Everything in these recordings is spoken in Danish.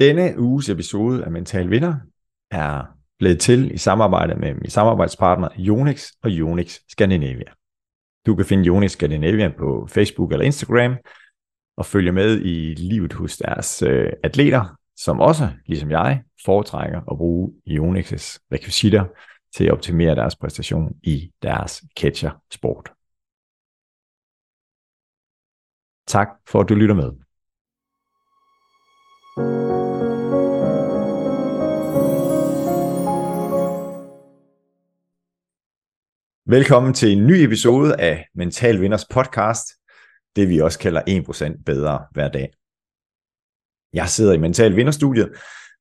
Denne uges episode af Mental Vinder er blevet til i samarbejde med min samarbejdspartner Jonix og Jonix Scandinavia. Du kan finde Jonix Scandinavia på Facebook eller Instagram og følge med i livet hos deres øh, atleter, som også, ligesom jeg, foretrækker at bruge Jonix's rekvisitter til at optimere deres præstation i deres catcher-sport. Tak for at du lytter med. Velkommen til en ny episode af Mental Vinders podcast, det vi også kalder 1% bedre hver dag. Jeg sidder i Mental Vinderstudiet,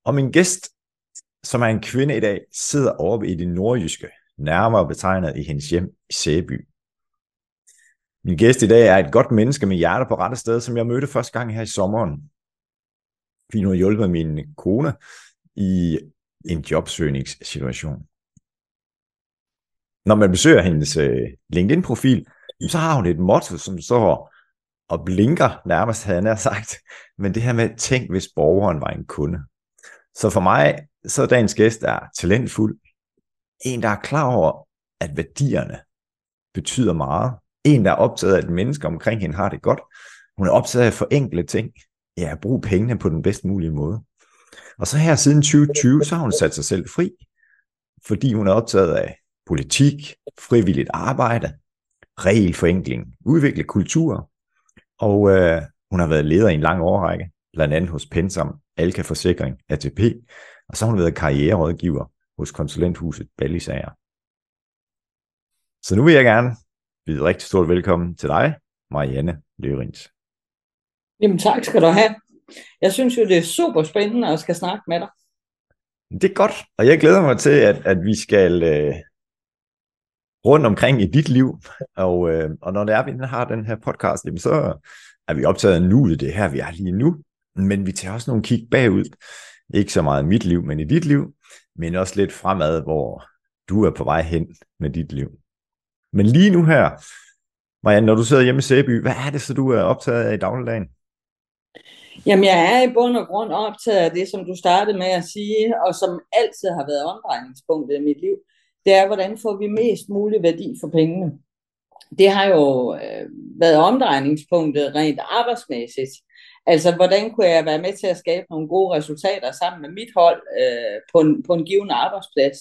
og min gæst, som er en kvinde i dag, sidder oppe i det nordjyske, nærmere betegnet i hendes hjem i Sæby. Min gæst i dag er et godt menneske med hjerte på rette sted, som jeg mødte første gang her i sommeren. Vi nu hjulpet min kone i en jobsøgningssituation når man besøger hendes øh, LinkedIn-profil, så har hun et motto, som står og blinker nærmest, havde han sagt. Men det her med, tænk hvis borgeren var en kunde. Så for mig, så dagens gæst er talentfuld. En, der er klar over, at værdierne betyder meget. En, der er optaget af, at mennesker omkring hende har det godt. Hun er optaget af at forenkle ting. Ja, at bruge pengene på den bedst mulige måde. Og så her siden 2020, så har hun sat sig selv fri, fordi hun er optaget af politik, frivilligt arbejde, regelforenkling, udvikle kultur, og øh, hun har været leder i en lang årrække, blandt andet hos Pensam, Alka Forsikring, ATP, og så har hun været karriererådgiver hos konsulenthuset Ballisager. Så nu vil jeg gerne byde rigtig stort velkommen til dig, Marianne Lørins. Jamen tak skal du have. Jeg synes jo, det er super spændende at skal snakke med dig. Det er godt, og jeg glæder mig til, at, at vi skal øh, rundt omkring i dit liv. Og, øh, og når det er, vi har den her podcast, jamen, så er vi optaget nuet, det her, vi er lige nu. Men vi tager også nogle kig bagud. Ikke så meget i mit liv, men i dit liv. Men også lidt fremad, hvor du er på vej hen med dit liv. Men lige nu her, Marianne, når du sidder hjemme i Sæby, hvad er det så, du er optaget af i dagligdagen? Jamen, jeg er i bund og grund optaget af det, som du startede med at sige, og som altid har været omdrejningspunktet i mit liv det er, hvordan får vi mest mulig værdi for pengene. Det har jo øh, været omdrejningspunktet rent arbejdsmæssigt. Altså, hvordan kunne jeg være med til at skabe nogle gode resultater sammen med mit hold øh, på, en, på en given arbejdsplads?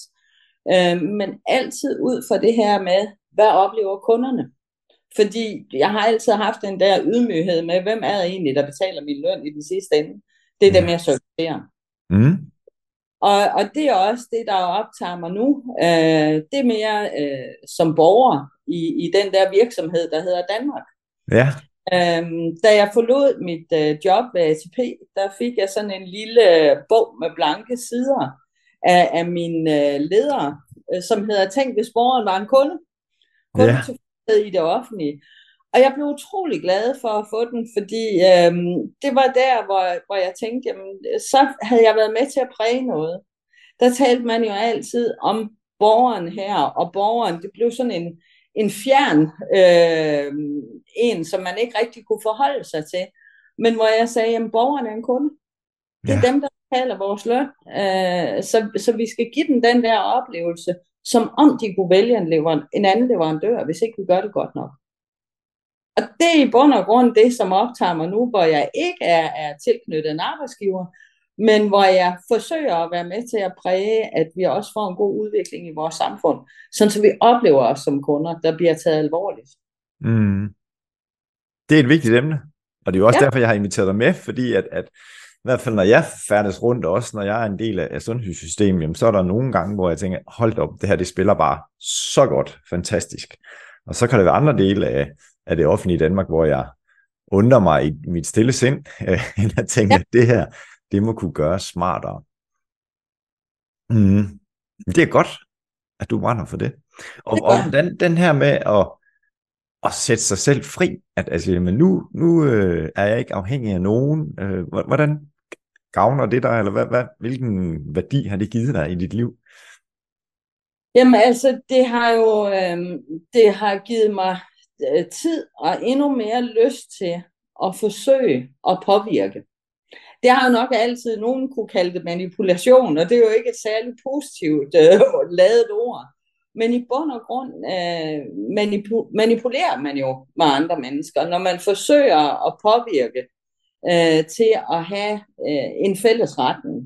Øh, men altid ud fra det her med, hvad oplever kunderne? Fordi jeg har altid haft den der ydmyghed med, hvem er det egentlig, der betaler min løn i den sidste ende? Det er dem, jeg servicerer. Mm. Og, og det er også det, der optager mig nu. Øh, det er mere øh, som borger i, i den der virksomhed, der hedder Danmark. Ja. Øhm, da jeg forlod mit øh, job ved ATP, der fik jeg sådan en lille bog med blanke sider af, af mine øh, ledere, øh, som hedder Tænk, hvis borgeren var en kunde. Kunde ja. i det offentlige. Og jeg blev utrolig glad for at få den, fordi øhm, det var der, hvor, hvor jeg tænkte, jamen, så havde jeg været med til at præge noget. Der talte man jo altid om borgeren her, og borgeren, det blev sådan en, en fjern øh, en, som man ikke rigtig kunne forholde sig til. Men hvor jeg sagde, at borgeren er en kunde. Det er ja. dem, der betaler vores løn. Øh, så, så vi skal give dem den der oplevelse, som om de kunne vælge en, lever, en anden leverandør, hvis ikke vi gør det godt nok. Og det er i bund og grund det, som optager mig nu, hvor jeg ikke er, er tilknyttet en arbejdsgiver, men hvor jeg forsøger at være med til at præge, at vi også får en god udvikling i vores samfund, sådan så vi oplever os som kunder, der bliver taget alvorligt. Mm. Det er et vigtigt emne, og det er jo også ja. derfor, jeg har inviteret dig med, fordi at, at i hvert fald når jeg færdes rundt, også når jeg er en del af sundhedssystemet, jamen, så er der nogle gange, hvor jeg tænker, hold op, det her det spiller bare så godt, fantastisk. Og så kan der være andre dele af, af det offentlige Danmark, hvor jeg undrer mig i mit stille sind, øh, end at tænke, ja. at det her, det må kunne gøres smartere. Mm. Det er godt, at du brænder for det. Og, og den, den her med at, at sætte sig selv fri, at altså, men nu, nu øh, er jeg ikke afhængig af nogen. Øh, hvordan gavner det dig, eller hvad, hvad, hvilken værdi har det givet dig i dit liv? Jamen altså, det har jo øh, det har givet mig øh, tid og endnu mere lyst til at forsøge at påvirke. Det har jo nok altid nogen kunne kalde det manipulation, og det er jo ikke et særligt positivt øh, lavet ord. Men i bund og grund øh, manipu- manipulerer man jo med andre mennesker, når man forsøger at påvirke øh, til at have øh, en fælles retning.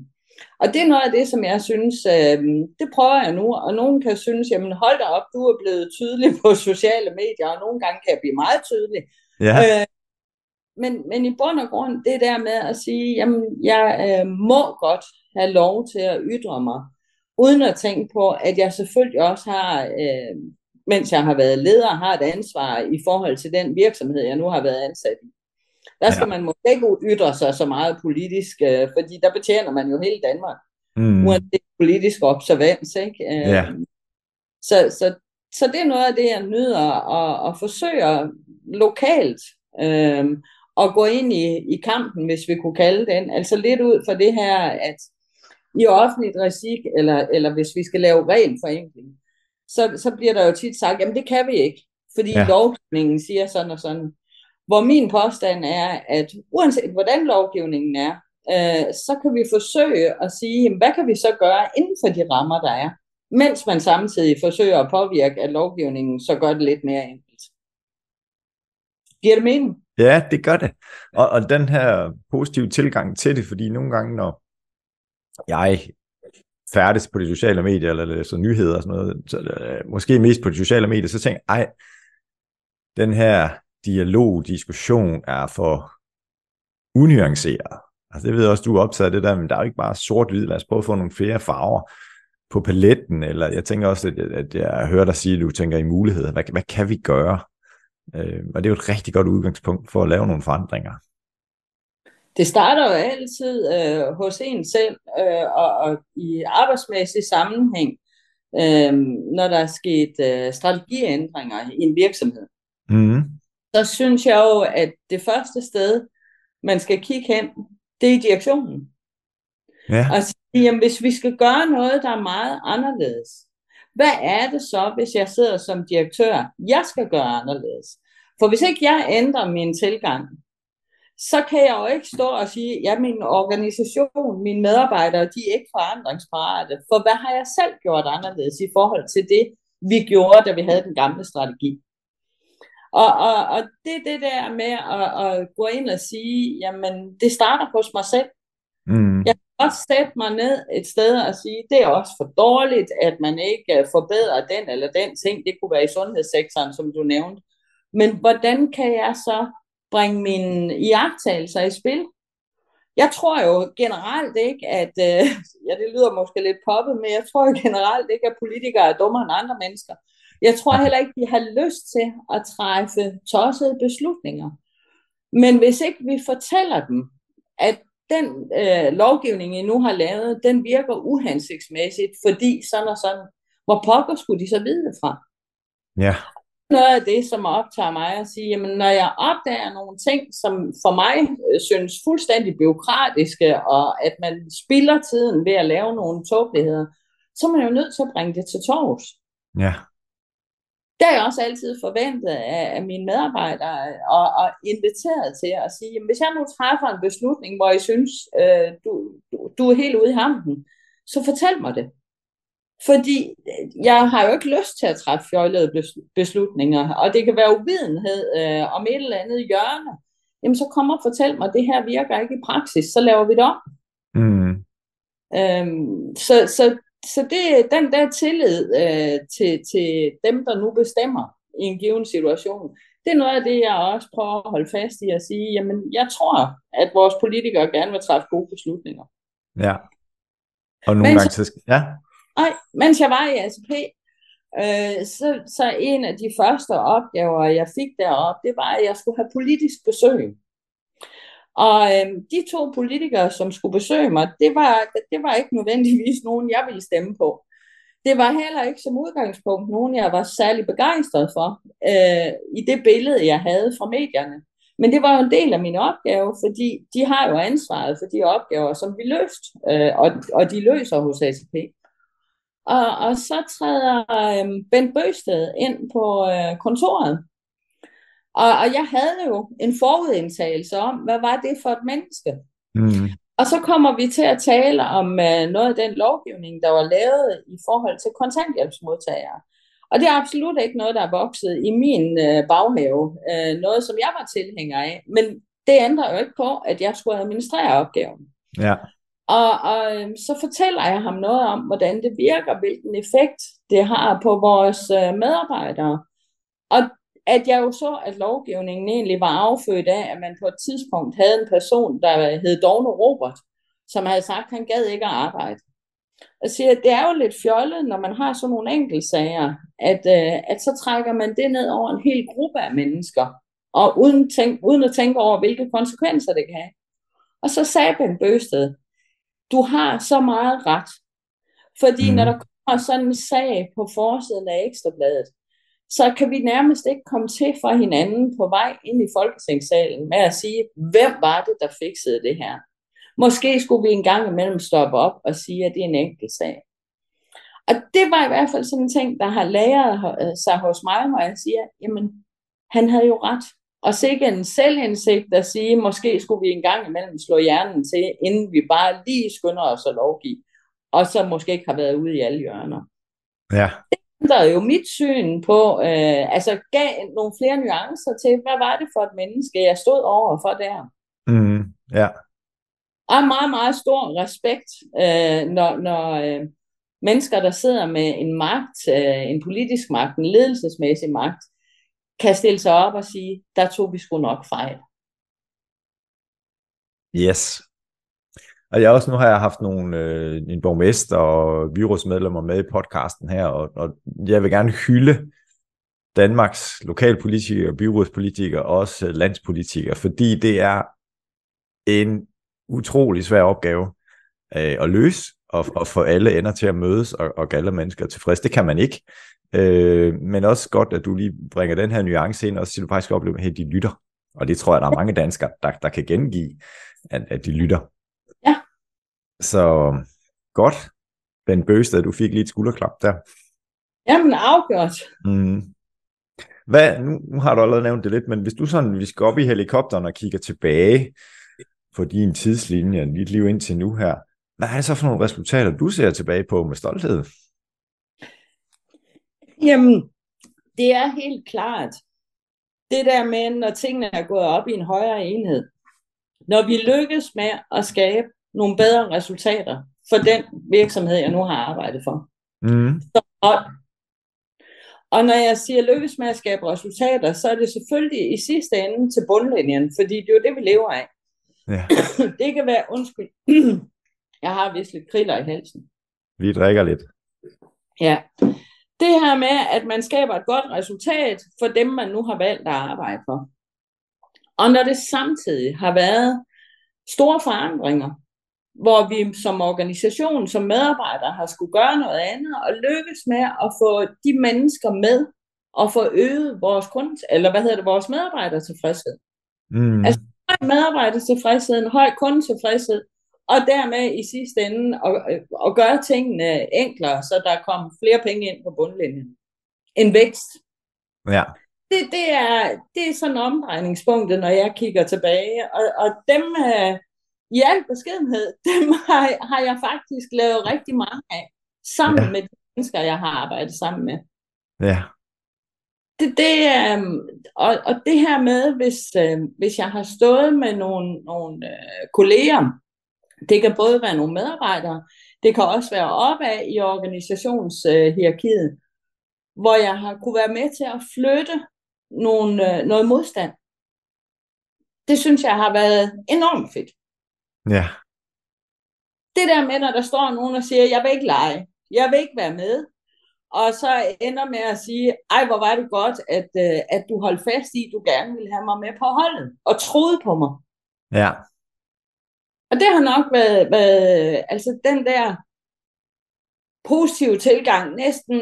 Og det er noget af det, som jeg synes, øh, det prøver jeg nu, og nogen kan synes, jamen hold da op, du er blevet tydelig på sociale medier, og nogle gange kan jeg blive meget tydelig. Ja. Øh, men, men i bund og grund, det der med at sige, jamen jeg øh, må godt have lov til at ytre mig, uden at tænke på, at jeg selvfølgelig også har, øh, mens jeg har været leder, har et ansvar i forhold til den virksomhed, jeg nu har været ansat i. Der skal ja. man måske ikke ytre sig så meget politisk, øh, fordi der betjener man jo hele Danmark. Mm. Uanset politisk observans. Ikke? Øh, ja. Så, så, så det er noget af det, jeg nyder at, at forsøge lokalt øh, at gå ind i, i kampen, hvis vi kunne kalde den. Altså lidt ud fra det her, at i offentligt regi, eller, eller hvis vi skal lave regelforenkling, så, så bliver der jo tit sagt, jamen det kan vi ikke, fordi ja. lovgivningen siger sådan og sådan. Hvor min påstand er, at uanset hvordan lovgivningen er, øh, så kan vi forsøge at sige, jamen, hvad kan vi så gøre inden for de rammer, der er, mens man samtidig forsøger at påvirke, at lovgivningen så gør det lidt mere enkelt. Giver det mening? Ja, det gør det. Og, og den her positive tilgang til det, fordi nogle gange, når jeg færdes på de sociale medier, eller læser nyheder og sådan noget, så, øh, måske mest på de sociale medier, så tænker jeg, ej, den her dialog, diskussion er for unuanceret. Altså det ved jeg også, du er optaget af det der, men der er jo ikke bare sort-hvid, lad os prøve at få nogle flere farver på paletten, eller jeg tænker også, at, at jeg hører dig sige, at du tænker i muligheder. Hvad, hvad kan vi gøre? Øh, og det er jo et rigtig godt udgangspunkt for at lave nogle forandringer. Det starter jo altid øh, hos en selv, øh, og, og i arbejdsmæssig sammenhæng, øh, når der er sket øh, strategiændringer i en virksomhed. Mm så synes jeg jo, at det første sted, man skal kigge hen, det er i direktionen. Ja. Og sige, jamen, hvis vi skal gøre noget, der er meget anderledes, hvad er det så, hvis jeg sidder som direktør, jeg skal gøre anderledes? For hvis ikke jeg ændrer min tilgang, så kan jeg jo ikke stå og sige, ja, min organisation, mine medarbejdere, de er ikke forandringsparate. For hvad har jeg selv gjort anderledes i forhold til det, vi gjorde, da vi havde den gamle strategi? Og, og, og det er det der med at, at gå ind og sige, jamen det starter hos mig selv. Mm. Jeg kan også sætte mig ned et sted og sige, det er også for dårligt, at man ikke forbedrer den eller den ting. Det kunne være i sundhedssektoren, som du nævnte. Men hvordan kan jeg så bringe mine iagtagelser i spil? Jeg tror jo generelt ikke, at, øh, ja det lyder måske lidt poppet, men jeg tror jo generelt ikke, at politikere er dummere end andre mennesker. Jeg tror heller ikke, de har lyst til at træffe tossede beslutninger. Men hvis ikke vi fortæller dem, at den øh, lovgivning, I nu har lavet, den virker uhensigtsmæssigt, fordi sådan og sådan, hvor pokker skulle de så vide det fra? Ja. Noget af det, som optager mig at sige, jamen når jeg opdager nogle ting, som for mig øh, synes fuldstændig byråkratiske, og at man spilder tiden ved at lave nogle tåbeligheder, så er man jo nødt til at bringe det til torvs. Ja. Det er jeg også altid forventet af, af mine medarbejdere og, og inviteret til at sige, jamen, hvis jeg nu træffer en beslutning, hvor jeg synes, øh, du, du, du er helt ude i hampen, så fortæl mig det. Fordi øh, jeg har jo ikke lyst til at træffe fjollede beslutninger, og det kan være uvidenhed øh, om et eller andet hjørne. Jamen så kom og fortæl mig, at det her virker ikke i praksis, så laver vi det om. Mm. Øhm, så, så så det den der tillid øh, til, til dem, der nu bestemmer i en given situation, det er noget af det, jeg også prøver at holde fast i at sige, jamen jeg tror, at vores politikere gerne vil træffe gode beslutninger. Ja. Og nogle mens, gange så... Ja. Nej, mens jeg var i ATP, øh, så, så en af de første opgaver, jeg fik deroppe, det var, at jeg skulle have politisk besøg. Og øh, de to politikere, som skulle besøge mig, det var, det var ikke nødvendigvis nogen, jeg ville stemme på. Det var heller ikke som udgangspunkt nogen, jeg var særlig begejstret for øh, i det billede, jeg havde fra medierne. Men det var jo en del af min opgave, fordi de har jo ansvaret for de opgaver, som vi løft, øh, og, og de løser hos ACP. Og, og så træder øh, Bent Bøsted ind på øh, kontoret. Og, og jeg havde jo en forudindtagelse om, hvad var det for et menneske? Mm. Og så kommer vi til at tale om øh, noget af den lovgivning, der var lavet i forhold til kontanthjælpsmodtagere. Og det er absolut ikke noget, der er vokset i min øh, baghave. Øh, noget, som jeg var tilhænger af. Men det ændrer jo ikke på, at jeg skulle administrere opgaven. Ja. Og, og øhm, så fortæller jeg ham noget om, hvordan det virker, hvilken effekt det har på vores øh, medarbejdere. Og at jeg jo så, at lovgivningen egentlig var affødt af, at man på et tidspunkt havde en person, der hed Dogne Robert, som havde sagt, at han gad ikke at arbejde. Og siger, at det er jo lidt fjollet, når man har sådan nogle enkeltsager, at, øh, at så trækker man det ned over en hel gruppe af mennesker, og uden, tænk, uden at tænke over, hvilke konsekvenser det kan have. Og så sagde Ben Bøsted, du har så meget ret. Fordi mm. når der kommer sådan en sag på forsiden af Ekstrabladet, så kan vi nærmest ikke komme til fra hinanden på vej ind i Folketingssalen med at sige, hvem var det, der fikset det her? Måske skulle vi en gang imellem stoppe op og sige, at det er en enkelt sag. Og det var i hvert fald sådan en ting, der har læret sig hos mig, hvor jeg siger, jamen, han havde jo ret. Og sikke en selvindsigt at sige, måske skulle vi en gang imellem slå hjernen til, inden vi bare lige skynder os at lovgive. Og så måske ikke har været ude i alle hjørner. Ja. Det er jo mit syn på, øh, altså gav nogle flere nuancer til, hvad var det for et menneske, jeg stod over for der. Mm, ja. Og meget, meget stor respekt, øh, når, når øh, mennesker, der sidder med en magt, øh, en politisk magt, en ledelsesmæssig magt, kan stille sig op og sige, der tog vi sgu nok fejl. Yes. Og jeg også nu har jeg haft nogle øh, en borgmester og byrådsmedlemmer med i podcasten her, og, og jeg vil gerne hylde Danmarks lokalpolitikere, byrådspolitikere og også landspolitikere, fordi det er en utrolig svær opgave øh, at løse, og, og få alle ender til at mødes og, og alle mennesker tilfreds. Det kan man ikke. Øh, men også godt, at du lige bringer den her nuance ind, og så du faktisk oplever, at de lytter. Og det tror jeg, der er mange danskere, der, der kan gengive, at, at de lytter. Ja. Så godt. Ben Bøsted, du fik lige et skulderklap der. Jamen, afgjort. Mm. Hvad, nu, nu har du allerede nævnt det lidt, men hvis du sådan, vi skal op i helikopteren og kigger tilbage på din tidslinje, dit liv indtil nu her, hvad er det så for nogle resultater, du ser tilbage på med stolthed? Jamen, det er helt klart. Det der med, når tingene er gået op i en højere enhed. Når vi lykkes med at skabe nogle bedre resultater for den virksomhed, jeg nu har arbejdet for. Mm. Så, og, og når jeg siger lykkes med at skabe resultater, så er det selvfølgelig i sidste ende til bundlinjen, fordi det er jo det, vi lever af. Ja. det kan være, undskyld, jeg har vist lidt kriller i halsen. Vi drikker lidt. Ja, det her med, at man skaber et godt resultat for dem, man nu har valgt at arbejde for. Og når det samtidig har været store forandringer, hvor vi som organisation, som medarbejdere har skulle gøre noget andet og lykkes med at få de mennesker med og få øget vores kund, eller hvad hedder det, vores medarbejder tilfredshed. Mm. Altså medarbejder tilfredshed, en høj kundetilfredshed, og dermed i sidste ende at, at gøre tingene enklere, så der kommer flere penge ind på bundlinjen. En vækst. Ja. Det, det, er, det er sådan omdrejningspunktet, når jeg kigger tilbage. Og, og dem, øh, i al beskedenhed, dem har, har jeg faktisk lavet rigtig mange af, sammen ja. med de mennesker, jeg har arbejdet sammen med. Ja. Det, det, øh, og, og det her med, hvis, øh, hvis jeg har stået med nogle, nogle øh, kolleger, det kan både være nogle medarbejdere, det kan også være opad i organisationshierarkiet, øh, hvor jeg har kunne være med til at flytte nogle, øh, noget modstand. Det synes jeg har været enormt fedt. Ja. Det der med, når der står nogen og siger, jeg vil ikke lege, jeg vil ikke være med, og så ender med at sige, ej hvor var det godt, at, øh, at du holdt fast i, at du gerne ville have mig med på holdet, og troede på mig. Ja. Og det har nok været, været altså den der positiv tilgang, næsten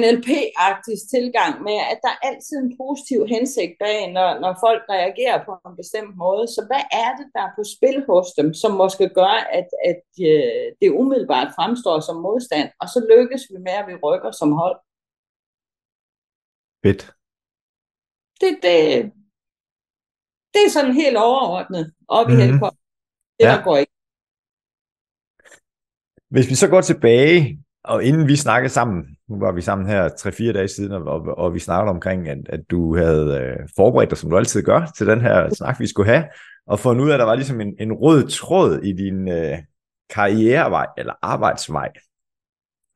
NLP-agtig tilgang med, at der er altid en positiv hensigt bag, når, når folk reagerer på en bestemt måde. Så hvad er det, der er på spil hos dem, som måske gør, at, at øh, det umiddelbart fremstår som modstand, og så lykkes vi med, at vi rykker som hold. Fedt. Det, det, det er sådan helt overordnet op mm-hmm. i mhm. Det, ja. der går ikke. Hvis vi så går tilbage og inden vi snakkede sammen, nu var vi sammen her 3-4 dage siden, og, og, og vi snakkede omkring, at, at du havde øh, forberedt dig, som du altid gør, til den her snak, vi skulle have, og fundet ud af, at der var ligesom en, en rød tråd i din øh, karrierevej, eller arbejdsvej.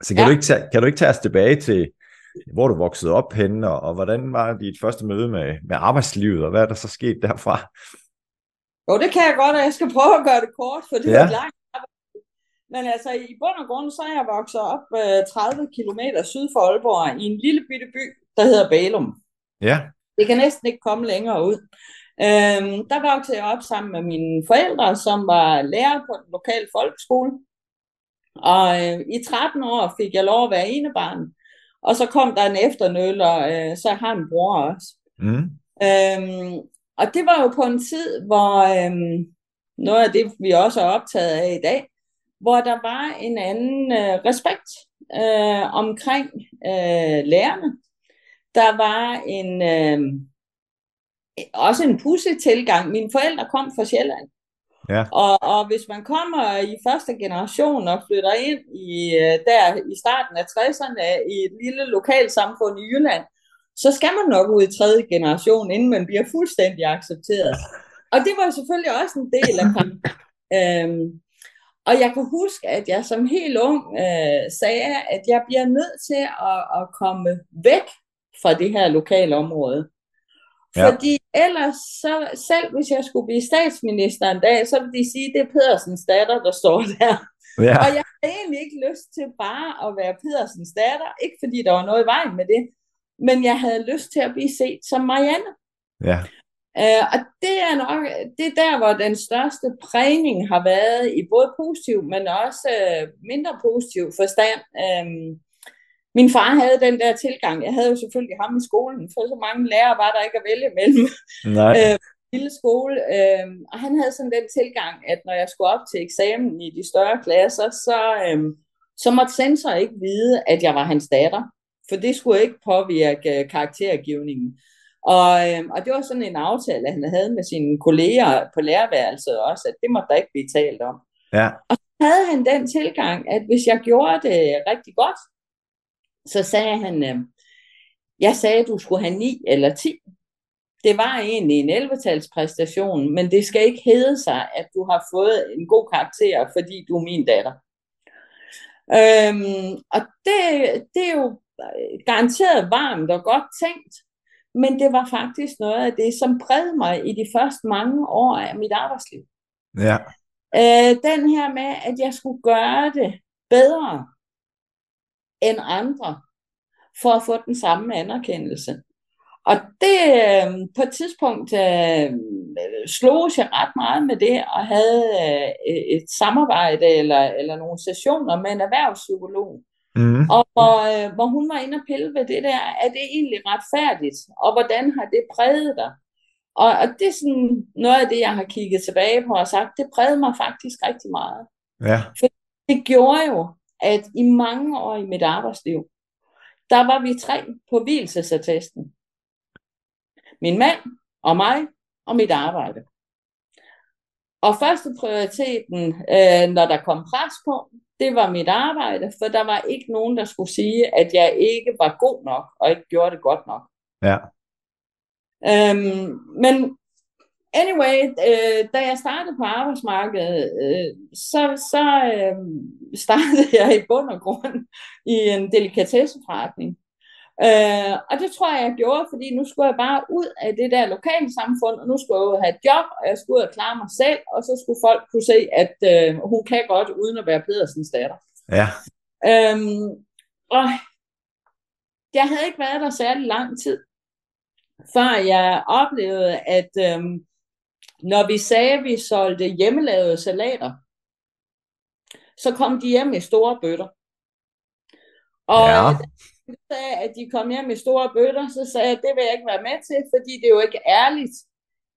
Så kan, ja. du ikke tage, kan du ikke tage os tilbage til, hvor du voksede op henne, og, og hvordan var dit første møde med, med arbejdslivet, og hvad er der så sket derfra? Jo, det kan jeg godt, og jeg skal prøve at gøre det kort, for det ja. er langt men altså, i bund og grund, så er jeg vokset op øh, 30 km syd for Aalborg i en lille bitte by, der hedder Balum. Ja. Det kan næsten ikke komme længere ud. Øhm, der voksede jeg op sammen med mine forældre, som var lærer på den lokale folkeskole. Og øh, i 13 år fik jeg lov at være enebarn. Og så kom der en efternøl, og øh, så har en bror også. Mm. Øhm, og det var jo på en tid, hvor øh, noget af det, vi også er optaget af i dag, hvor der var en anden øh, respekt øh, omkring øh, lærerne. Der var en øh, også en pussy tilgang. Mine forældre kom fra Sjælland. Ja. Og, og hvis man kommer i første generation og flytter ind i øh, der i starten af 60'erne i et lille lokalsamfund i Jylland, så skal man nok ud i tredje generation, inden man bliver fuldstændig accepteret. Og det var selvfølgelig også en del af kampen. øhm, og jeg kan huske, at jeg som helt ung øh, sagde, at jeg bliver nødt til at, at komme væk fra det her lokale område. Ja. Fordi ellers, så, selv hvis jeg skulle blive statsminister en dag, så ville de sige, at det er Pedersens datter, der står der. Ja. Og jeg havde egentlig ikke lyst til bare at være Pedersens datter, ikke fordi der var noget i vejen med det, men jeg havde lyst til at blive set som Marianne. Ja. Uh, og det er nok det er der, hvor den største prægning har været i både positiv, men også uh, mindre positiv forstand. Uh, min far havde den der tilgang. Jeg havde jo selvfølgelig ham i skolen, for så mange lærere var der ikke at vælge mellem. Nej. Uh, lille skole, uh, og han havde sådan den tilgang, at når jeg skulle op til eksamen i de større klasser, så, uh, så måtte sensor ikke vide, at jeg var hans datter, for det skulle ikke påvirke karaktergivningen. Og, øh, og det var sådan en aftale, han havde med sine kolleger på lærerværelset også, at det måtte der ikke blive talt om. Ja. Og så havde han den tilgang, at hvis jeg gjorde det rigtig godt, så sagde han, øh, jeg sagde, at du skulle have 9 eller 10. Det var egentlig en 11 præstation, men det skal ikke hedde sig, at du har fået en god karakter, fordi du er min datter. Øhm, og det, det er jo garanteret varmt og godt tænkt, men det var faktisk noget af det, som prægede mig i de første mange år af mit arbejdsliv. Ja. Øh, den her med, at jeg skulle gøre det bedre end andre, for at få den samme anerkendelse. Og det øh, på et tidspunkt øh, slog jeg ret meget med det, og havde øh, et samarbejde eller, eller nogle sessioner med en erhvervspsykolog, Mm. Og hvor, øh, hvor hun var inde og pille ved det der, er det egentlig retfærdigt, og hvordan har det præget dig? Og, og det er sådan noget af det, jeg har kigget tilbage på og sagt, det prægede mig faktisk rigtig meget. Ja. For det gjorde jo, at i mange år i mit arbejdsliv, der var vi tre på hvilesesattesten. Min mand og mig og mit arbejde. Og første prioriteten, øh, når der kom pres på, det var mit arbejde, for der var ikke nogen, der skulle sige, at jeg ikke var god nok, og ikke gjorde det godt nok. Ja. Øhm, men anyway, øh, da jeg startede på arbejdsmarkedet, øh, så, så øh, startede jeg i bund og grund i en delikatesseforretning. Øh, og det tror jeg, jeg gjorde, fordi nu skulle jeg bare ud af det der lokale samfund, og nu skulle jeg ud og have et job, og jeg skulle ud og klare mig selv, og så skulle folk kunne se, at øh, hun kan godt, uden at være Pedersens datter. Ja. Øhm, og jeg havde ikke været der særlig lang tid, før jeg oplevede, at øhm, når vi sagde, at vi solgte hjemmelavede salater, så kom de hjem i store bøtter. Og Ja. Sagde, at de kom hjem i store bøtter, så sagde jeg, det vil jeg ikke være med til, fordi det er jo ikke ærligt.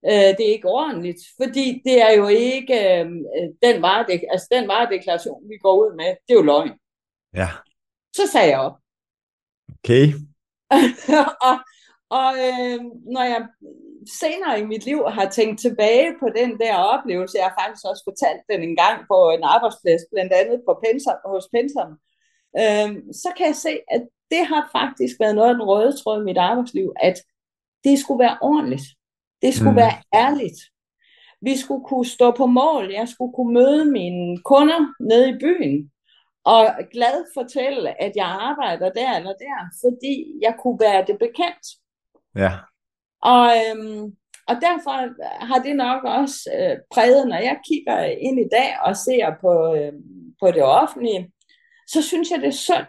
Øh, det er ikke ordentligt, fordi det er jo ikke øh, den, varedek altså, den varedeklaration, vi går ud med, det er jo løgn. Ja. Så sagde jeg op. Okay. og og øh, når jeg senere i mit liv har tænkt tilbage på den der oplevelse, jeg har faktisk også fortalt den en gang på en arbejdsplads, blandt andet på Pensum, hos Pensum, øh, så kan jeg se, at det har faktisk været noget af den røde tråd i mit arbejdsliv, at det skulle være ordentligt. Det skulle Mm. være ærligt. Vi skulle kunne stå på mål. Jeg skulle kunne møde mine kunder nede i byen og glad fortælle, at jeg arbejder der eller der, fordi jeg kunne være det bekendt. Ja. Og, øhm, og derfor har det nok også øh, præget, når jeg kigger ind i dag og ser på, øh, på det offentlige, så synes jeg, det er synd,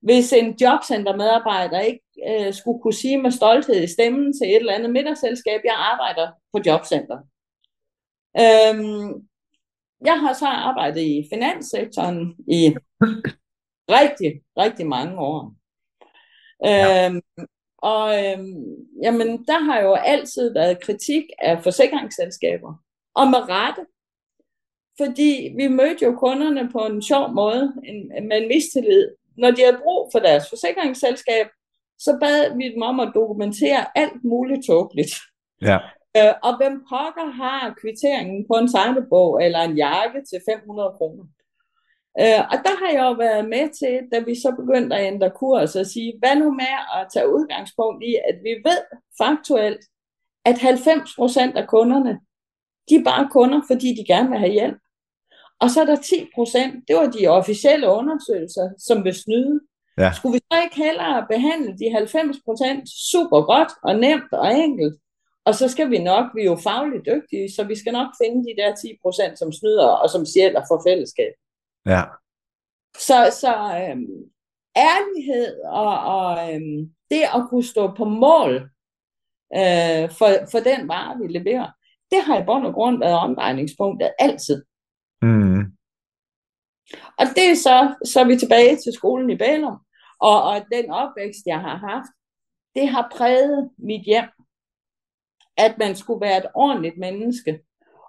hvis en jobcentermedarbejder ikke øh, skulle kunne sige med stolthed i stemmen til et eller andet middagsselskab, jeg arbejder på jobcenter. Øhm, jeg har så arbejdet i finanssektoren i rigtig, rigtig mange år. Ja. Øhm, og øhm, jamen, der har jo altid været kritik af forsikringsselskaber. Og med rette. Fordi vi mødte jo kunderne på en sjov måde, en, med en mistillid. Når de havde brug for deres forsikringsselskab, så bad vi dem om at dokumentere alt muligt tåbeligt. Ja. Øh, og hvem pokker har kvitteringen på en tegnebog eller en jakke til 500 kroner? Øh, og der har jeg jo været med til, da vi så begyndte at ændre kurs og sige, hvad nu med at tage udgangspunkt i, at vi ved faktuelt, at 90% af kunderne, de er bare kunder, fordi de gerne vil have hjælp. Og så er der 10%, det var de officielle undersøgelser, som vil snyde. Ja. Skulle vi så ikke hellere behandle de 90% super godt og nemt og enkelt, og så skal vi nok, vi er jo fagligt dygtige, så vi skal nok finde de der 10%, som snyder og som sjæler for fællesskab. Ja. Så, så øhm, ærlighed og, og øhm, det at kunne stå på mål øh, for, for den vare, vi leverer, det har i bund og grund været omdrejningspunktet altid. Og det er så, så er vi tilbage til skolen i Bælum, og, og den opvækst, jeg har haft, det har præget mit hjem, at man skulle være et ordentligt menneske,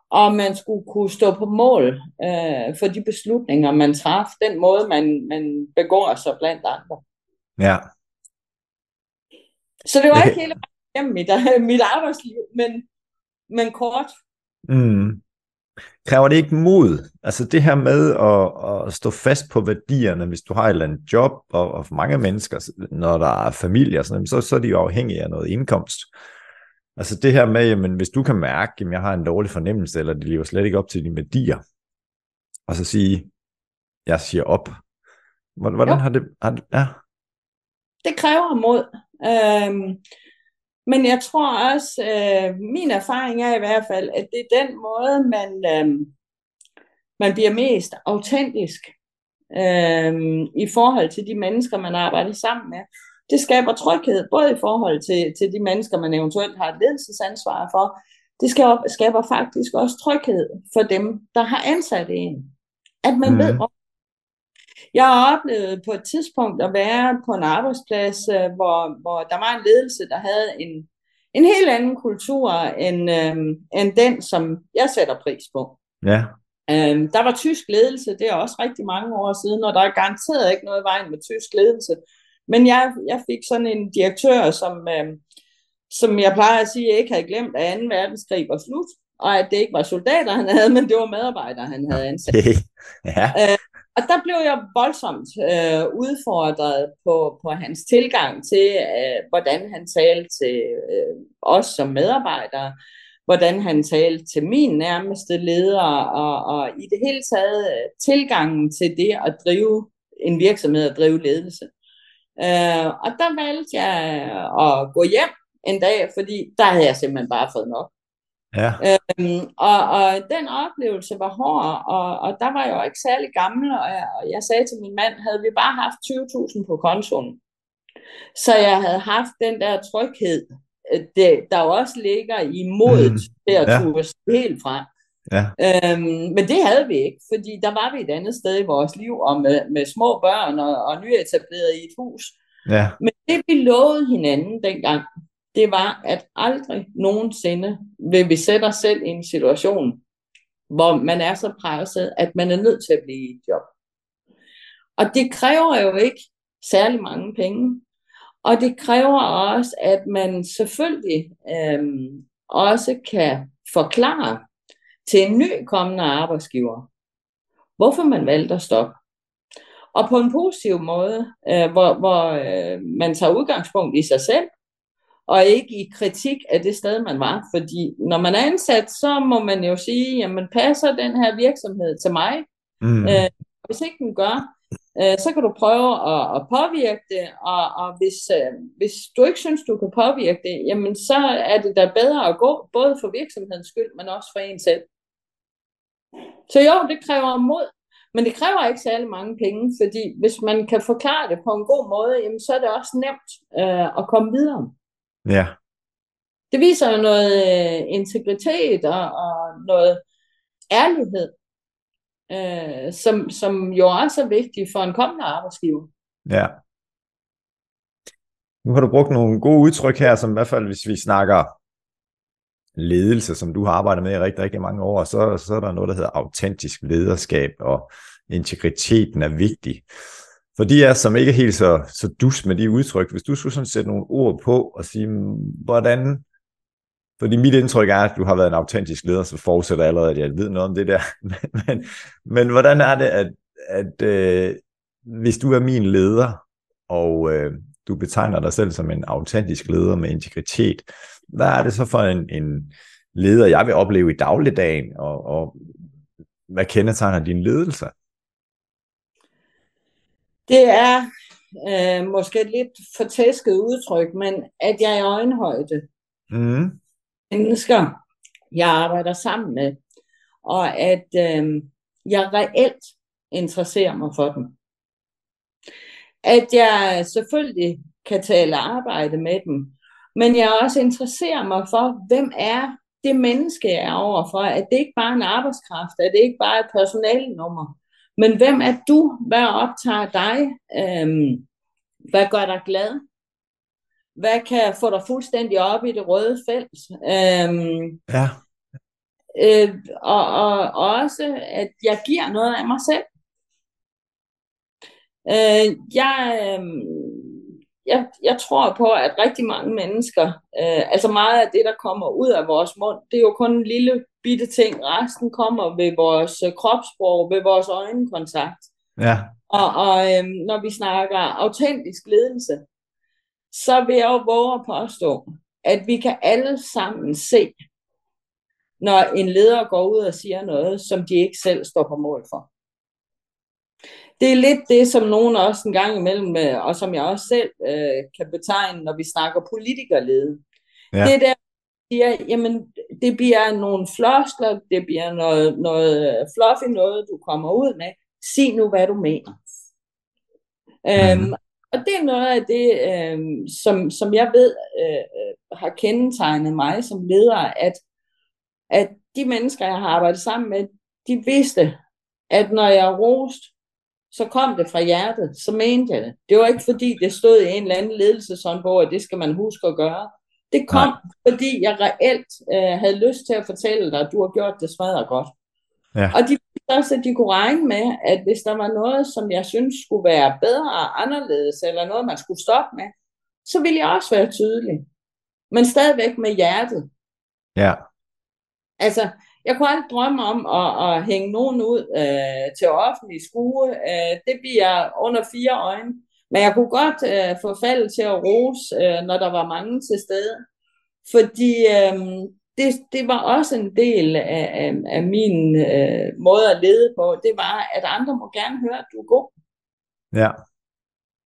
og man skulle kunne stå på mål øh, for de beslutninger, man træffer, den måde, man, man begår sig blandt andre. Ja. Så det var ikke hele vejen mit, mit arbejdsliv, men, men kort. Mm. Kræver det ikke mod? Altså det her med at, at stå fast på værdierne, hvis du har et eller andet job, og, og for mange mennesker, når der er familie og sådan noget, så, så er de jo afhængige af noget indkomst. Altså det her med, jamen hvis du kan mærke, at jeg har en dårlig fornemmelse, eller de lever slet ikke op til dine værdier, og så sige, jeg siger op. Hvordan Jo. har det, har, ja, Det kræver mod. Øhm, men jeg tror også, øh, min erfaring er i hvert fald, at det er den måde, man, øh, man bliver mest autentisk øh, i forhold til de mennesker, man arbejder sammen med. Det skaber tryghed, både i forhold til, til de mennesker, man eventuelt har et ledelsesansvar for. Det skaber, skaber faktisk også tryghed for dem, der har ansat en. At man mm. ved, hvor jeg har oplevet på et tidspunkt at være på en arbejdsplads, øh, hvor, hvor der var en ledelse, der havde en, en helt anden kultur end, øh, end den, som jeg sætter pris på. ja, Øh, der var tysk ledelse, det er også rigtig mange år siden, og der er garanteret ikke noget i vejen med tysk ledelse. Men jeg, jeg fik sådan en direktør, som, øh, som jeg plejer at sige, ikke havde glemt, at 2. verdenskrig var slut, og at det ikke var soldater, han havde, men det var medarbejdere, han havde ansat. okay. ja, og der blev jeg voldsomt øh, udfordret på, på hans tilgang til, øh, hvordan han talte til øh, os som medarbejdere, hvordan han talte til min nærmeste leder, og, og i det hele taget øh, tilgangen til det at drive en virksomhed og drive ledelse. Øh, og der valgte jeg at gå hjem en dag, fordi der havde jeg simpelthen bare fået nok ja, Øhm, og, og den oplevelse var hård, og, og der var jeg jo ikke særlig gammel, og jeg, og jeg sagde til min mand, havde vi bare haft 20.000 på kontoen, så jeg havde haft den der tryghed, øh, det, der jo også ligger i modet Mhm. til at Ja. turde helt frem. Ja. Øhm, men det havde vi ikke, fordi der var vi et andet sted i vores liv, og med, med små børn og, og nyetableret i et hus. Ja. Men det vi lovede hinanden dengang, det var, at aldrig nogensinde vil vi sætte os selv i en situation, hvor man er så presset, at man er nødt til at blive i et job. Og det kræver jo ikke særlig mange penge. Og det kræver også, at man selvfølgelig øhm, også kan forklare til en ny kommende arbejdsgiver, hvorfor man valgte at stoppe. Og på en positiv måde, øh, hvor, hvor øh, man tager udgangspunkt i sig selv, og ikke i kritik af det sted, man var. Fordi når man er ansat, så må man jo sige, jamen passer den her virksomhed til mig? Mm. Øh, hvis ikke den gør, øh, så kan du prøve at, at påvirke det, og, og hvis, øh, hvis du ikke synes, du kan påvirke det, jamen så er det da bedre at gå, både for virksomhedens skyld, men også for en selv. Så jo, det kræver mod, men det kræver ikke særlig mange penge, fordi hvis man kan forklare det på en god måde, jamen så er det også nemt øh, at komme videre. Ja. Det viser jo noget øh, integritet og, og noget ærlighed, øh, som, som jo også er vigtigt for en kommende arbejdsgiver. Ja. Nu har du brugt nogle gode udtryk her, som i hvert fald, hvis vi snakker ledelse, som du har arbejdet med i rigtig, rigtig mange år, så, så er der noget, der hedder autentisk lederskab, og integriteten er vigtig. For de er, som ikke er helt så, så dus med de udtryk, hvis du skulle sådan sætte nogle ord på og sige, hvordan, fordi mit indtryk er, at du har været en autentisk leder, så forudsætter allerede, at jeg ved noget om det der. men, men, men hvordan er det, at, at øh, hvis du er min leder, og øh, du betegner dig selv som en autentisk leder med integritet, hvad er det så for en, en leder, jeg vil opleve i dagligdagen, og, og hvad kendetegner din ledelse? Det er øh, måske et lidt fortæsket udtryk, men at jeg er i øjenhøjde. Mm. Mennesker, jeg arbejder sammen med, og at øh, jeg reelt interesserer mig for dem. At jeg selvfølgelig kan tale arbejde med dem, men jeg også interesserer mig for, hvem er det menneske, jeg er overfor. At det ikke bare er en arbejdskraft, at det ikke bare er et personalnummer, men hvem er du? Hvad optager dig? Øhm, hvad gør dig glad? Hvad kan få dig fuldstændig op i det røde felt? Øhm, ja. Øh, og, og, og også, at jeg giver noget af mig selv. Øh, jeg, øh, jeg, jeg tror på, at rigtig mange mennesker, øh, altså meget af det, der kommer ud af vores mund, det er jo kun en lille bitte ting. Resten kommer ved vores øh, kropssprog, ved vores øjenkontakt. Ja. Og, og øh, når vi snakker autentisk ledelse, så vil jeg jo våge at påstå, at vi kan alle sammen se, når en leder går ud og siger noget, som de ikke selv står på mål for det er lidt det, som nogen også en gang imellem, øh, og som jeg også selv øh, kan betegne, når vi snakker politikerlede. Ja. Det der, siger, jamen, det bliver nogle floskler, det bliver noget, noget fluffy noget, du kommer ud med. Sig nu, hvad du mener. Mm. Øhm, og det er noget af det, øhm, som, som jeg ved øh, øh, har kendetegnet mig som leder, at, at de mennesker, jeg har arbejdet sammen med, de vidste, at når jeg rost, så kom det fra hjertet, så mente jeg det. Det var ikke fordi, det stod i en eller anden ledelseshåndbog, at det skal man huske at gøre. Det kom, Nej. fordi jeg reelt øh, havde lyst til at fortælle dig, at du har gjort det smadret godt. Ja. Og de også, at de kunne regne med, at hvis der var noget, som jeg synes skulle være bedre og anderledes, eller noget, man skulle stoppe med, så ville jeg også være tydelig. Men stadigvæk med hjertet. Ja. Altså, jeg kunne aldrig drømme om at, at hænge nogen ud øh, til offentlig skue. Øh, det bliver under fire øjne. Men jeg kunne godt øh, få faldet til at rose, øh, når der var mange til stede. Fordi øh, det, det var også en del af, af, af min øh, måde at lede på. Det var, at andre må gerne høre, at du er god. Ja.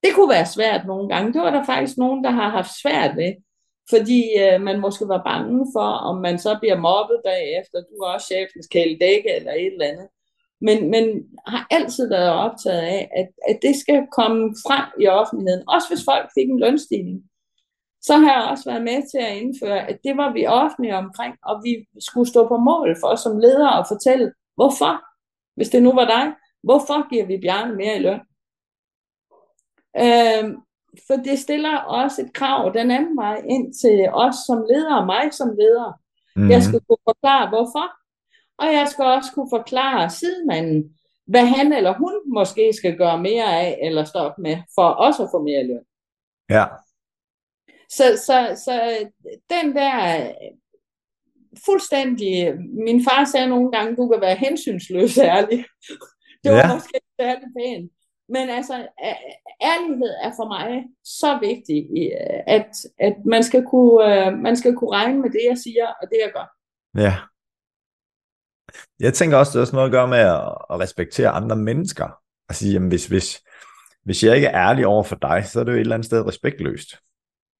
Det kunne være svært nogle gange. Det var der faktisk nogen, der har haft svært ved fordi øh, man måske var bange for, om man så bliver mobbet bagefter, du er også chefens kæledække eller et eller andet. Men, men har altid været optaget af, at, at det skal komme frem i offentligheden. Også hvis folk fik en lønstigning. så har jeg også været med til at indføre, at det var vi offentlige omkring, og vi skulle stå på mål for som ledere og fortælle, hvorfor, hvis det nu var dig, hvorfor giver vi Bjarne mere i løn? Øhm, for det stiller også et krav den anden vej ind til os som ledere, og mig som leder. Mm. Jeg skal kunne forklare, hvorfor. Og jeg skal også kunne forklare sidemanden, hvad han eller hun måske skal gøre mere af, eller stoppe med, for også at få mere løn. Ja. Så, så, så den der fuldstændig, min far sagde nogle gange, du kan være hensynsløs ærlig. Det var ja. måske særlig pænt. Men altså, ærlighed er for mig så vigtigt, at, at man, skal kunne, øh, man skal kunne regne med det, jeg siger, og det, jeg gør. Ja. Jeg tænker også, det har noget at gøre med at, at respektere andre mennesker. Og sige, jamen hvis, hvis, hvis jeg ikke er ærlig over for dig, så er det jo et eller andet sted respektløst.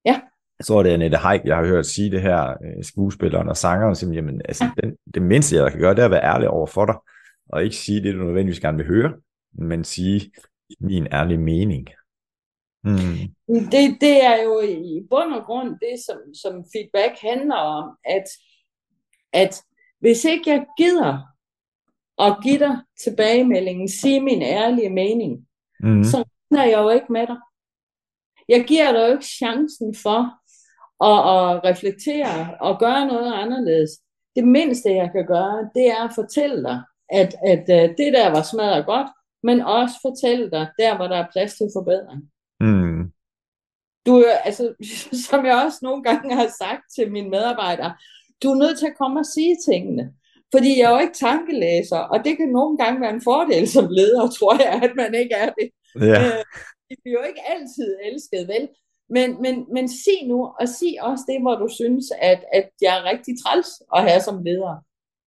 Ja. Så er det Annette Haik, jeg har hørt sige det her, øh, skuespilleren og sangeren, som, jamen, altså, ja. den, det mindste, jeg kan gøre, det er at være ærlig over for dig, og ikke sige det, du nødvendigvis gerne vil høre, men sige min ærlige mening. Mm. Det, det er jo i bund og grund det, som, som feedback handler om, at, at hvis ikke jeg gider at give dig tilbagemeldingen, sige min ærlige mening, mm. så er jeg jo ikke med dig. Jeg giver dig jo ikke chancen for at, at reflektere og gøre noget anderledes. Det mindste, jeg kan gøre, det er at fortælle dig, at, at, at det der var smadret godt, men også fortælle dig, der hvor der er plads til forbedring. Mm. Du, altså, som jeg også nogle gange har sagt til mine medarbejdere, du er nødt til at komme og sige tingene. Fordi jeg er jo ikke tankelæser, og det kan nogle gange være en fordel som leder, tror jeg, at man ikke er det. Ja. Øh, vi er jo ikke altid elsket, vel? Men, men, men sig nu, og sig også det, hvor du synes, at, at jeg er rigtig træls at have som leder.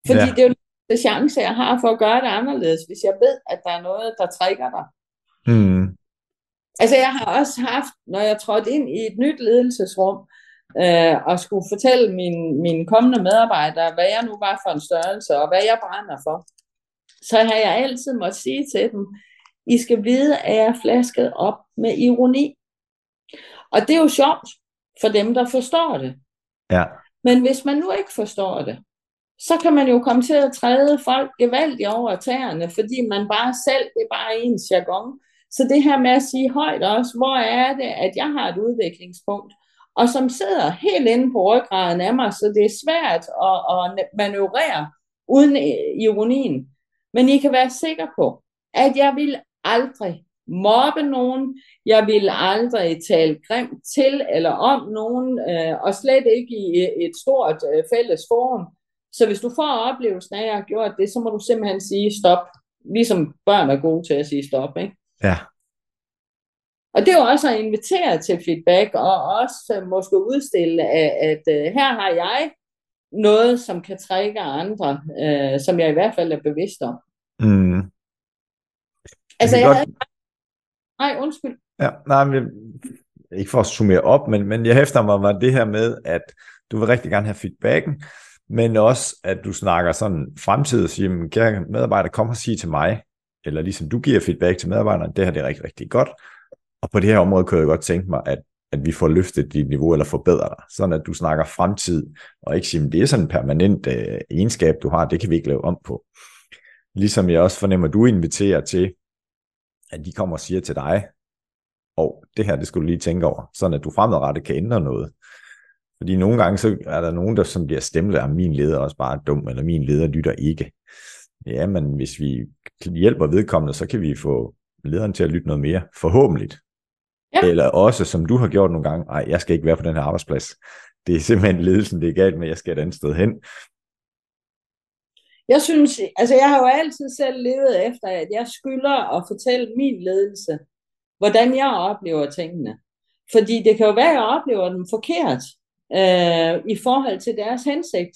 Fordi ja. det er jo chance, jeg har for at gøre det anderledes, hvis jeg ved, at der er noget, der trækker dig. Mm. Altså jeg har også haft, når jeg trådte ind i et nyt ledelsesrum, øh, og skulle fortælle mine, mine kommende medarbejdere, hvad jeg nu var for en størrelse, og hvad jeg brænder for, så har jeg altid måttet sige til dem, I skal vide, at jeg er flasket op med ironi. Og det er jo sjovt for dem, der forstår det. Ja. Men hvis man nu ikke forstår det, så kan man jo komme til at træde folk gevaldigt over tæerne, fordi man bare selv, det er bare ens jargon. Så det her med at sige højt også, hvor er det, at jeg har et udviklingspunkt, og som sidder helt inde på ryggraden af mig, så det er svært at, at manøvrere uden ironien. Men I kan være sikre på, at jeg vil aldrig mobbe nogen, jeg vil aldrig tale grimt til eller om nogen, øh, og slet ikke i et stort øh, fælles forum. Så hvis du får oplevelsen af, at jeg har gjort det, så må du simpelthen sige stop. Ligesom børn er gode til at sige stop, ikke? Ja. Og det er jo også at invitere til feedback, og også måske udstille, at, at, at øh, her har jeg noget, som kan trække andre, uh, som jeg i hvert fald er bevidst om. Mm. Altså, jeg, jeg havde... Nej, undskyld. Ja, nej, men ikke for at summere op, men, men jeg hæfter mig var det her med, at du vil rigtig gerne have feedbacken, men også, at du snakker sådan fremtid og siger, kære medarbejder, kom og sig til mig, eller ligesom du giver feedback til medarbejderen, det her det er rigtig, rigtig godt, og på det her område kunne jeg godt tænke mig, at, at vi får løftet dit niveau eller forbedret dig, sådan at du snakker fremtid, og ikke siger, det er sådan en permanent øh, egenskab, du har, det kan vi ikke lave om på. Ligesom jeg også fornemmer, at du inviterer til, at de kommer og siger til dig, og det her, det skulle du lige tænke over, sådan at du fremadrettet kan ændre noget. Fordi nogle gange, så er der nogen, der som bliver stemt, at min leder er også bare dum, eller min leder lytter ikke. Ja, men hvis vi hjælper vedkommende, så kan vi få lederen til at lytte noget mere, forhåbentlig. Ja. Eller også, som du har gjort nogle gange, nej, jeg skal ikke være på den her arbejdsplads. Det er simpelthen ledelsen, det er galt med, jeg skal et andet sted hen. Jeg synes, altså jeg har jo altid selv levet efter, at jeg skylder at fortælle min ledelse, hvordan jeg oplever tingene. Fordi det kan jo være, at jeg oplever dem forkert øh, i forhold til deres hensigt.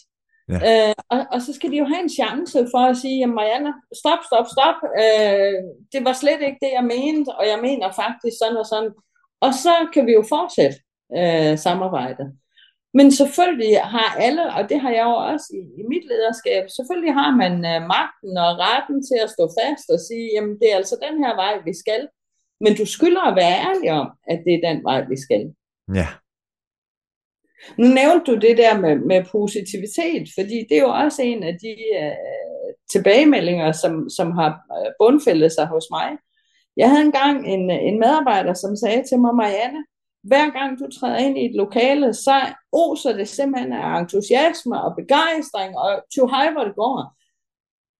Ja. Øh, og, og så skal de jo have en chance for at sige, jamen Marianne, stop, stop, stop. Øh, det var slet ikke det, jeg mente, og jeg mener faktisk sådan og sådan. Og så kan vi jo fortsætte øh, samarbejdet. Men selvfølgelig har alle, og det har jeg jo også i, i mit lederskab, selvfølgelig har man øh, magten og retten til at stå fast og sige, jamen det er altså den her vej, vi skal. Men du skylder at være ærlig om, at det er den vej, vi skal. Ja. Nu nævnte du det der med, med positivitet, fordi det er jo også en af de øh, tilbagemeldinger, som, som har øh, bundfældet sig hos mig. Jeg havde engang en, øh, en medarbejder, som sagde til mig, Marianne, hver gang du træder ind i et lokale, så oser det simpelthen af entusiasme og begejstring, og to hej, hvor det går.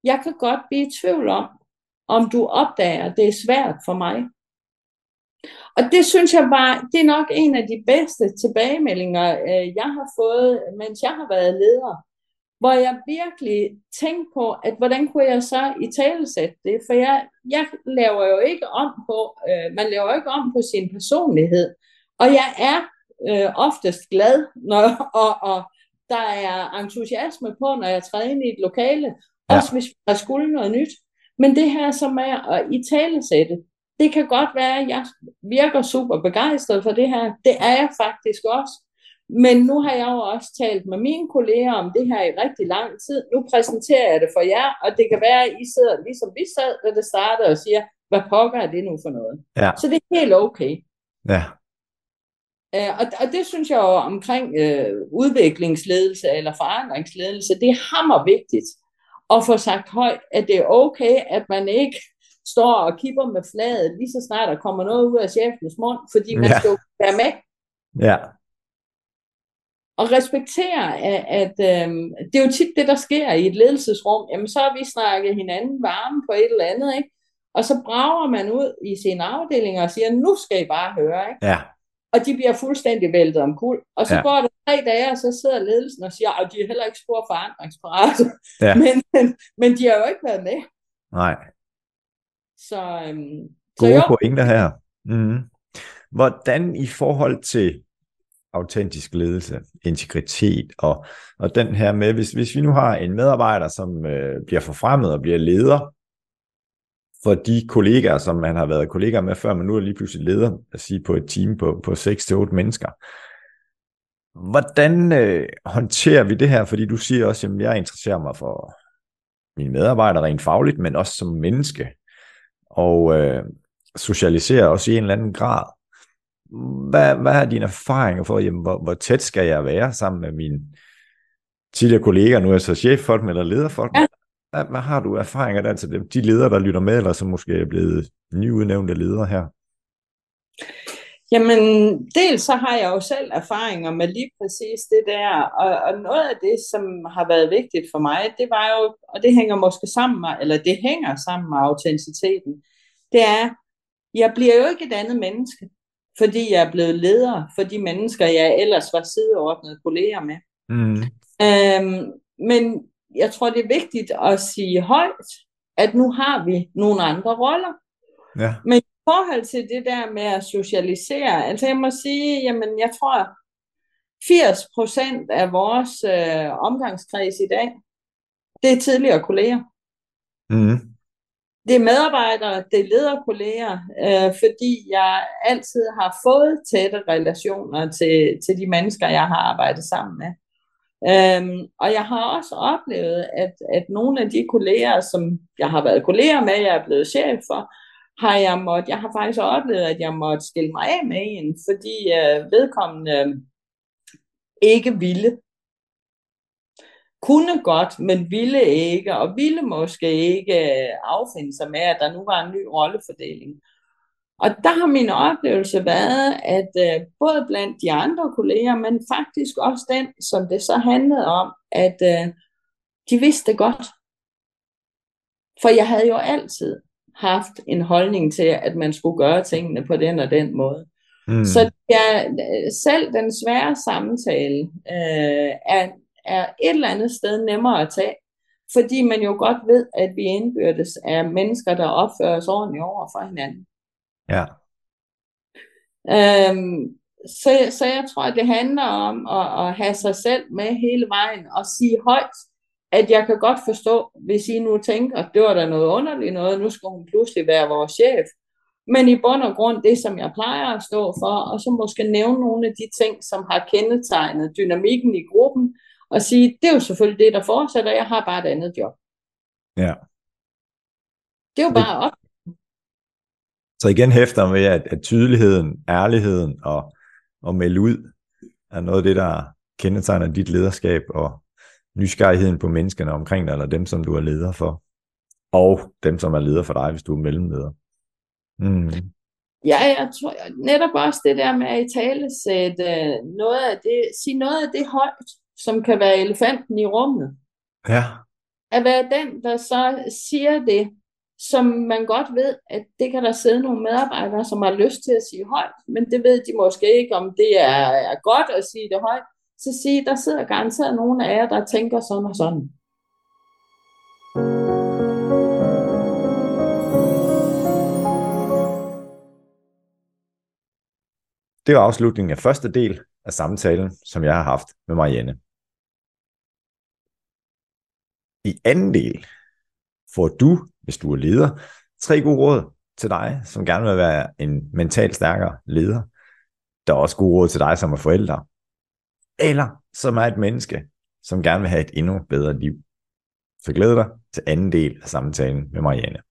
Jeg kan godt blive i tvivl om, om du opdager, at det er svært for mig. Og det synes jeg var, det er nok en af de bedste tilbagemeldinger, øh, jeg har fået, mens jeg har været leder. Hvor jeg virkelig tænkte på, at hvordan kunne jeg så i tale sætte det? For jeg, jeg laver jo ikke om på, øh, man laver ikke om på sin personlighed. Og jeg er øh, oftest glad, når, og, og der er entusiasme på, når jeg træder ind i et lokale, ja. også hvis der skulle noget nyt. Men det her som er at i talesætte, det kan godt være, at jeg virker super begejstret for det her. Det er jeg faktisk også. Men nu har jeg jo også talt med mine kolleger om det her i rigtig lang tid. Nu præsenterer jeg det for jer, og det kan være, at I sidder ligesom vi sad, da det startede, og siger, hvad pokker er det nu for noget? Ja. Så det er helt okay. Ja. Uh, og, og det synes jeg jo omkring uh, udviklingsledelse eller forandringsledelse, det er hammer vigtigt at få sagt højt, at det er okay, at man ikke står og kipper med fladet, lige så snart der kommer noget ud af chefens mund, fordi man ja. skal jo være med. Ja. Og respektere, at, at øhm, det er jo tit det, der sker i et ledelsesrum. Jamen, så har vi snakket hinanden varme på et eller andet, ikke? Og så brager man ud i sin afdeling og siger, nu skal I bare høre, ikke? Ja. Og de bliver fuldstændig væltet om kul. Og så ja. går der tre dage, og så sidder ledelsen og siger, at de er heller ikke spor forandringsparate. Ja. men, men, men de har jo ikke været med. Nej. Så, øhm, Gode så pointer her. Mm. Hvordan i forhold til autentisk ledelse, integritet og, og den her med, hvis, hvis vi nu har en medarbejder, som øh, bliver forfremmet og bliver leder for de kollegaer, som man har været kollegaer med før, men nu er lige pludselig leder, at sige på et team på, på 6-8 mennesker. Hvordan øh, håndterer vi det her? Fordi du siger også, at jeg interesserer mig for mine medarbejdere rent fagligt, men også som menneske og øh, socialisere også i en eller anden grad. Hvad, hvad er dine erfaringer for, jamen, hvor, hvor tæt skal jeg være sammen med mine tidligere kolleger, nu er jeg så chef for dem, eller leder for dem? Ja. Hvad, hvad har du erfaringer der til dem, de ledere, der lytter med, eller som måske er blevet nyudnævnte ledere her? Jamen, dels så har jeg jo selv erfaringer med lige præcis det der, og, og noget af det, som har været vigtigt for mig, det var jo, og det hænger måske sammen med, eller det hænger sammen med autenticiteten, det er, jeg bliver jo ikke et andet menneske, fordi jeg er blevet leder for de mennesker, jeg ellers var sideordnet kolleger med. Mm. Øhm, men jeg tror, det er vigtigt at sige højt, at nu har vi nogle andre roller. Ja. Men forhold til det der med at socialisere, altså jeg må sige, jamen jeg tror, 80 procent af vores øh, omgangskreds i dag, det er tidligere kolleger. Mm. Det er medarbejdere, det er lederkolleger, øh, fordi jeg altid har fået tætte relationer til, til de mennesker, jeg har arbejdet sammen med. Øhm, og jeg har også oplevet, at, at nogle af de kolleger, som jeg har været kolleger med, jeg er blevet chef for, har jeg måttet, jeg har faktisk oplevet, at jeg måtte skille mig af med en, fordi øh, vedkommende øh, ikke ville. Kunne godt, men ville ikke, og ville måske ikke øh, affinde sig med, at der nu var en ny rollefordeling. Og der har min oplevelse været, at øh, både blandt de andre kolleger, men faktisk også den, som det så handlede om, at øh, de vidste godt. For jeg havde jo altid haft en holdning til, at man skulle gøre tingene på den og den måde. Mm. Så ja, selv den svære samtale øh, er, er et eller andet sted nemmere at tage, fordi man jo godt ved, at vi indbyrdes er mennesker, der opfører sig ordentligt over for hinanden. Ja. Øhm, så, så jeg tror, at det handler om at, at have sig selv med hele vejen og sige højt, at jeg kan godt forstå, hvis I nu tænker, at det var da noget underligt noget, nu skal hun pludselig være vores chef. Men i bund og grund det, som jeg plejer at stå for, og så måske nævne nogle af de ting, som har kendetegnet dynamikken i gruppen, og sige, det er jo selvfølgelig det, der fortsætter, jeg har bare et andet job. Ja. Det er jo bare op. Så igen hæfter med, at, at tydeligheden, ærligheden og, og melde ud, er noget af det, der kendetegner dit lederskab og nysgerrigheden på menneskene omkring dig, eller dem, som du er leder for, og dem, som er leder for dig, hvis du er mellemleder. Mm. Ja, jeg tror netop også det der med at i tale sætte noget af det, sige noget af det højt, som kan være elefanten i rummet. Ja. At være den, der så siger det, som man godt ved, at det kan der sidde nogle medarbejdere, som har lyst til at sige højt, men det ved de måske ikke, om det er, er godt at sige det højt. Så sige, der sidder garanteret nogen af jer, der tænker sådan og sådan. Det var afslutningen af første del af samtalen, som jeg har haft med Marianne. I anden del får du, hvis du er leder, tre gode råd til dig, som gerne vil være en mentalt stærkere leder. Der er også gode råd til dig, som er forældre. Eller som er et menneske, som gerne vil have et endnu bedre liv. Så glæder dig til anden del af samtalen med Marianne.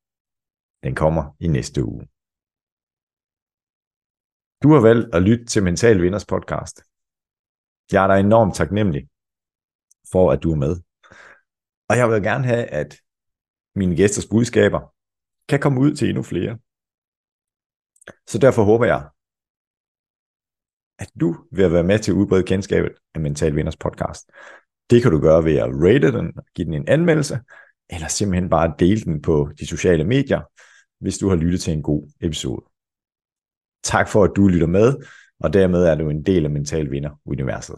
Den kommer i næste uge. Du har valgt at lytte til Mental Vinders podcast. Jeg er dig enormt taknemmelig for, at du er med. Og jeg vil gerne have, at mine gæsters budskaber kan komme ud til endnu flere. Så derfor håber jeg, at du vil være med til at udbrede kendskabet af Mental Vinders podcast. Det kan du gøre ved at rate den, give den en anmeldelse, eller simpelthen bare dele den på de sociale medier, hvis du har lyttet til en god episode. Tak for, at du lytter med, og dermed er du en del af Mental Vinder-universet.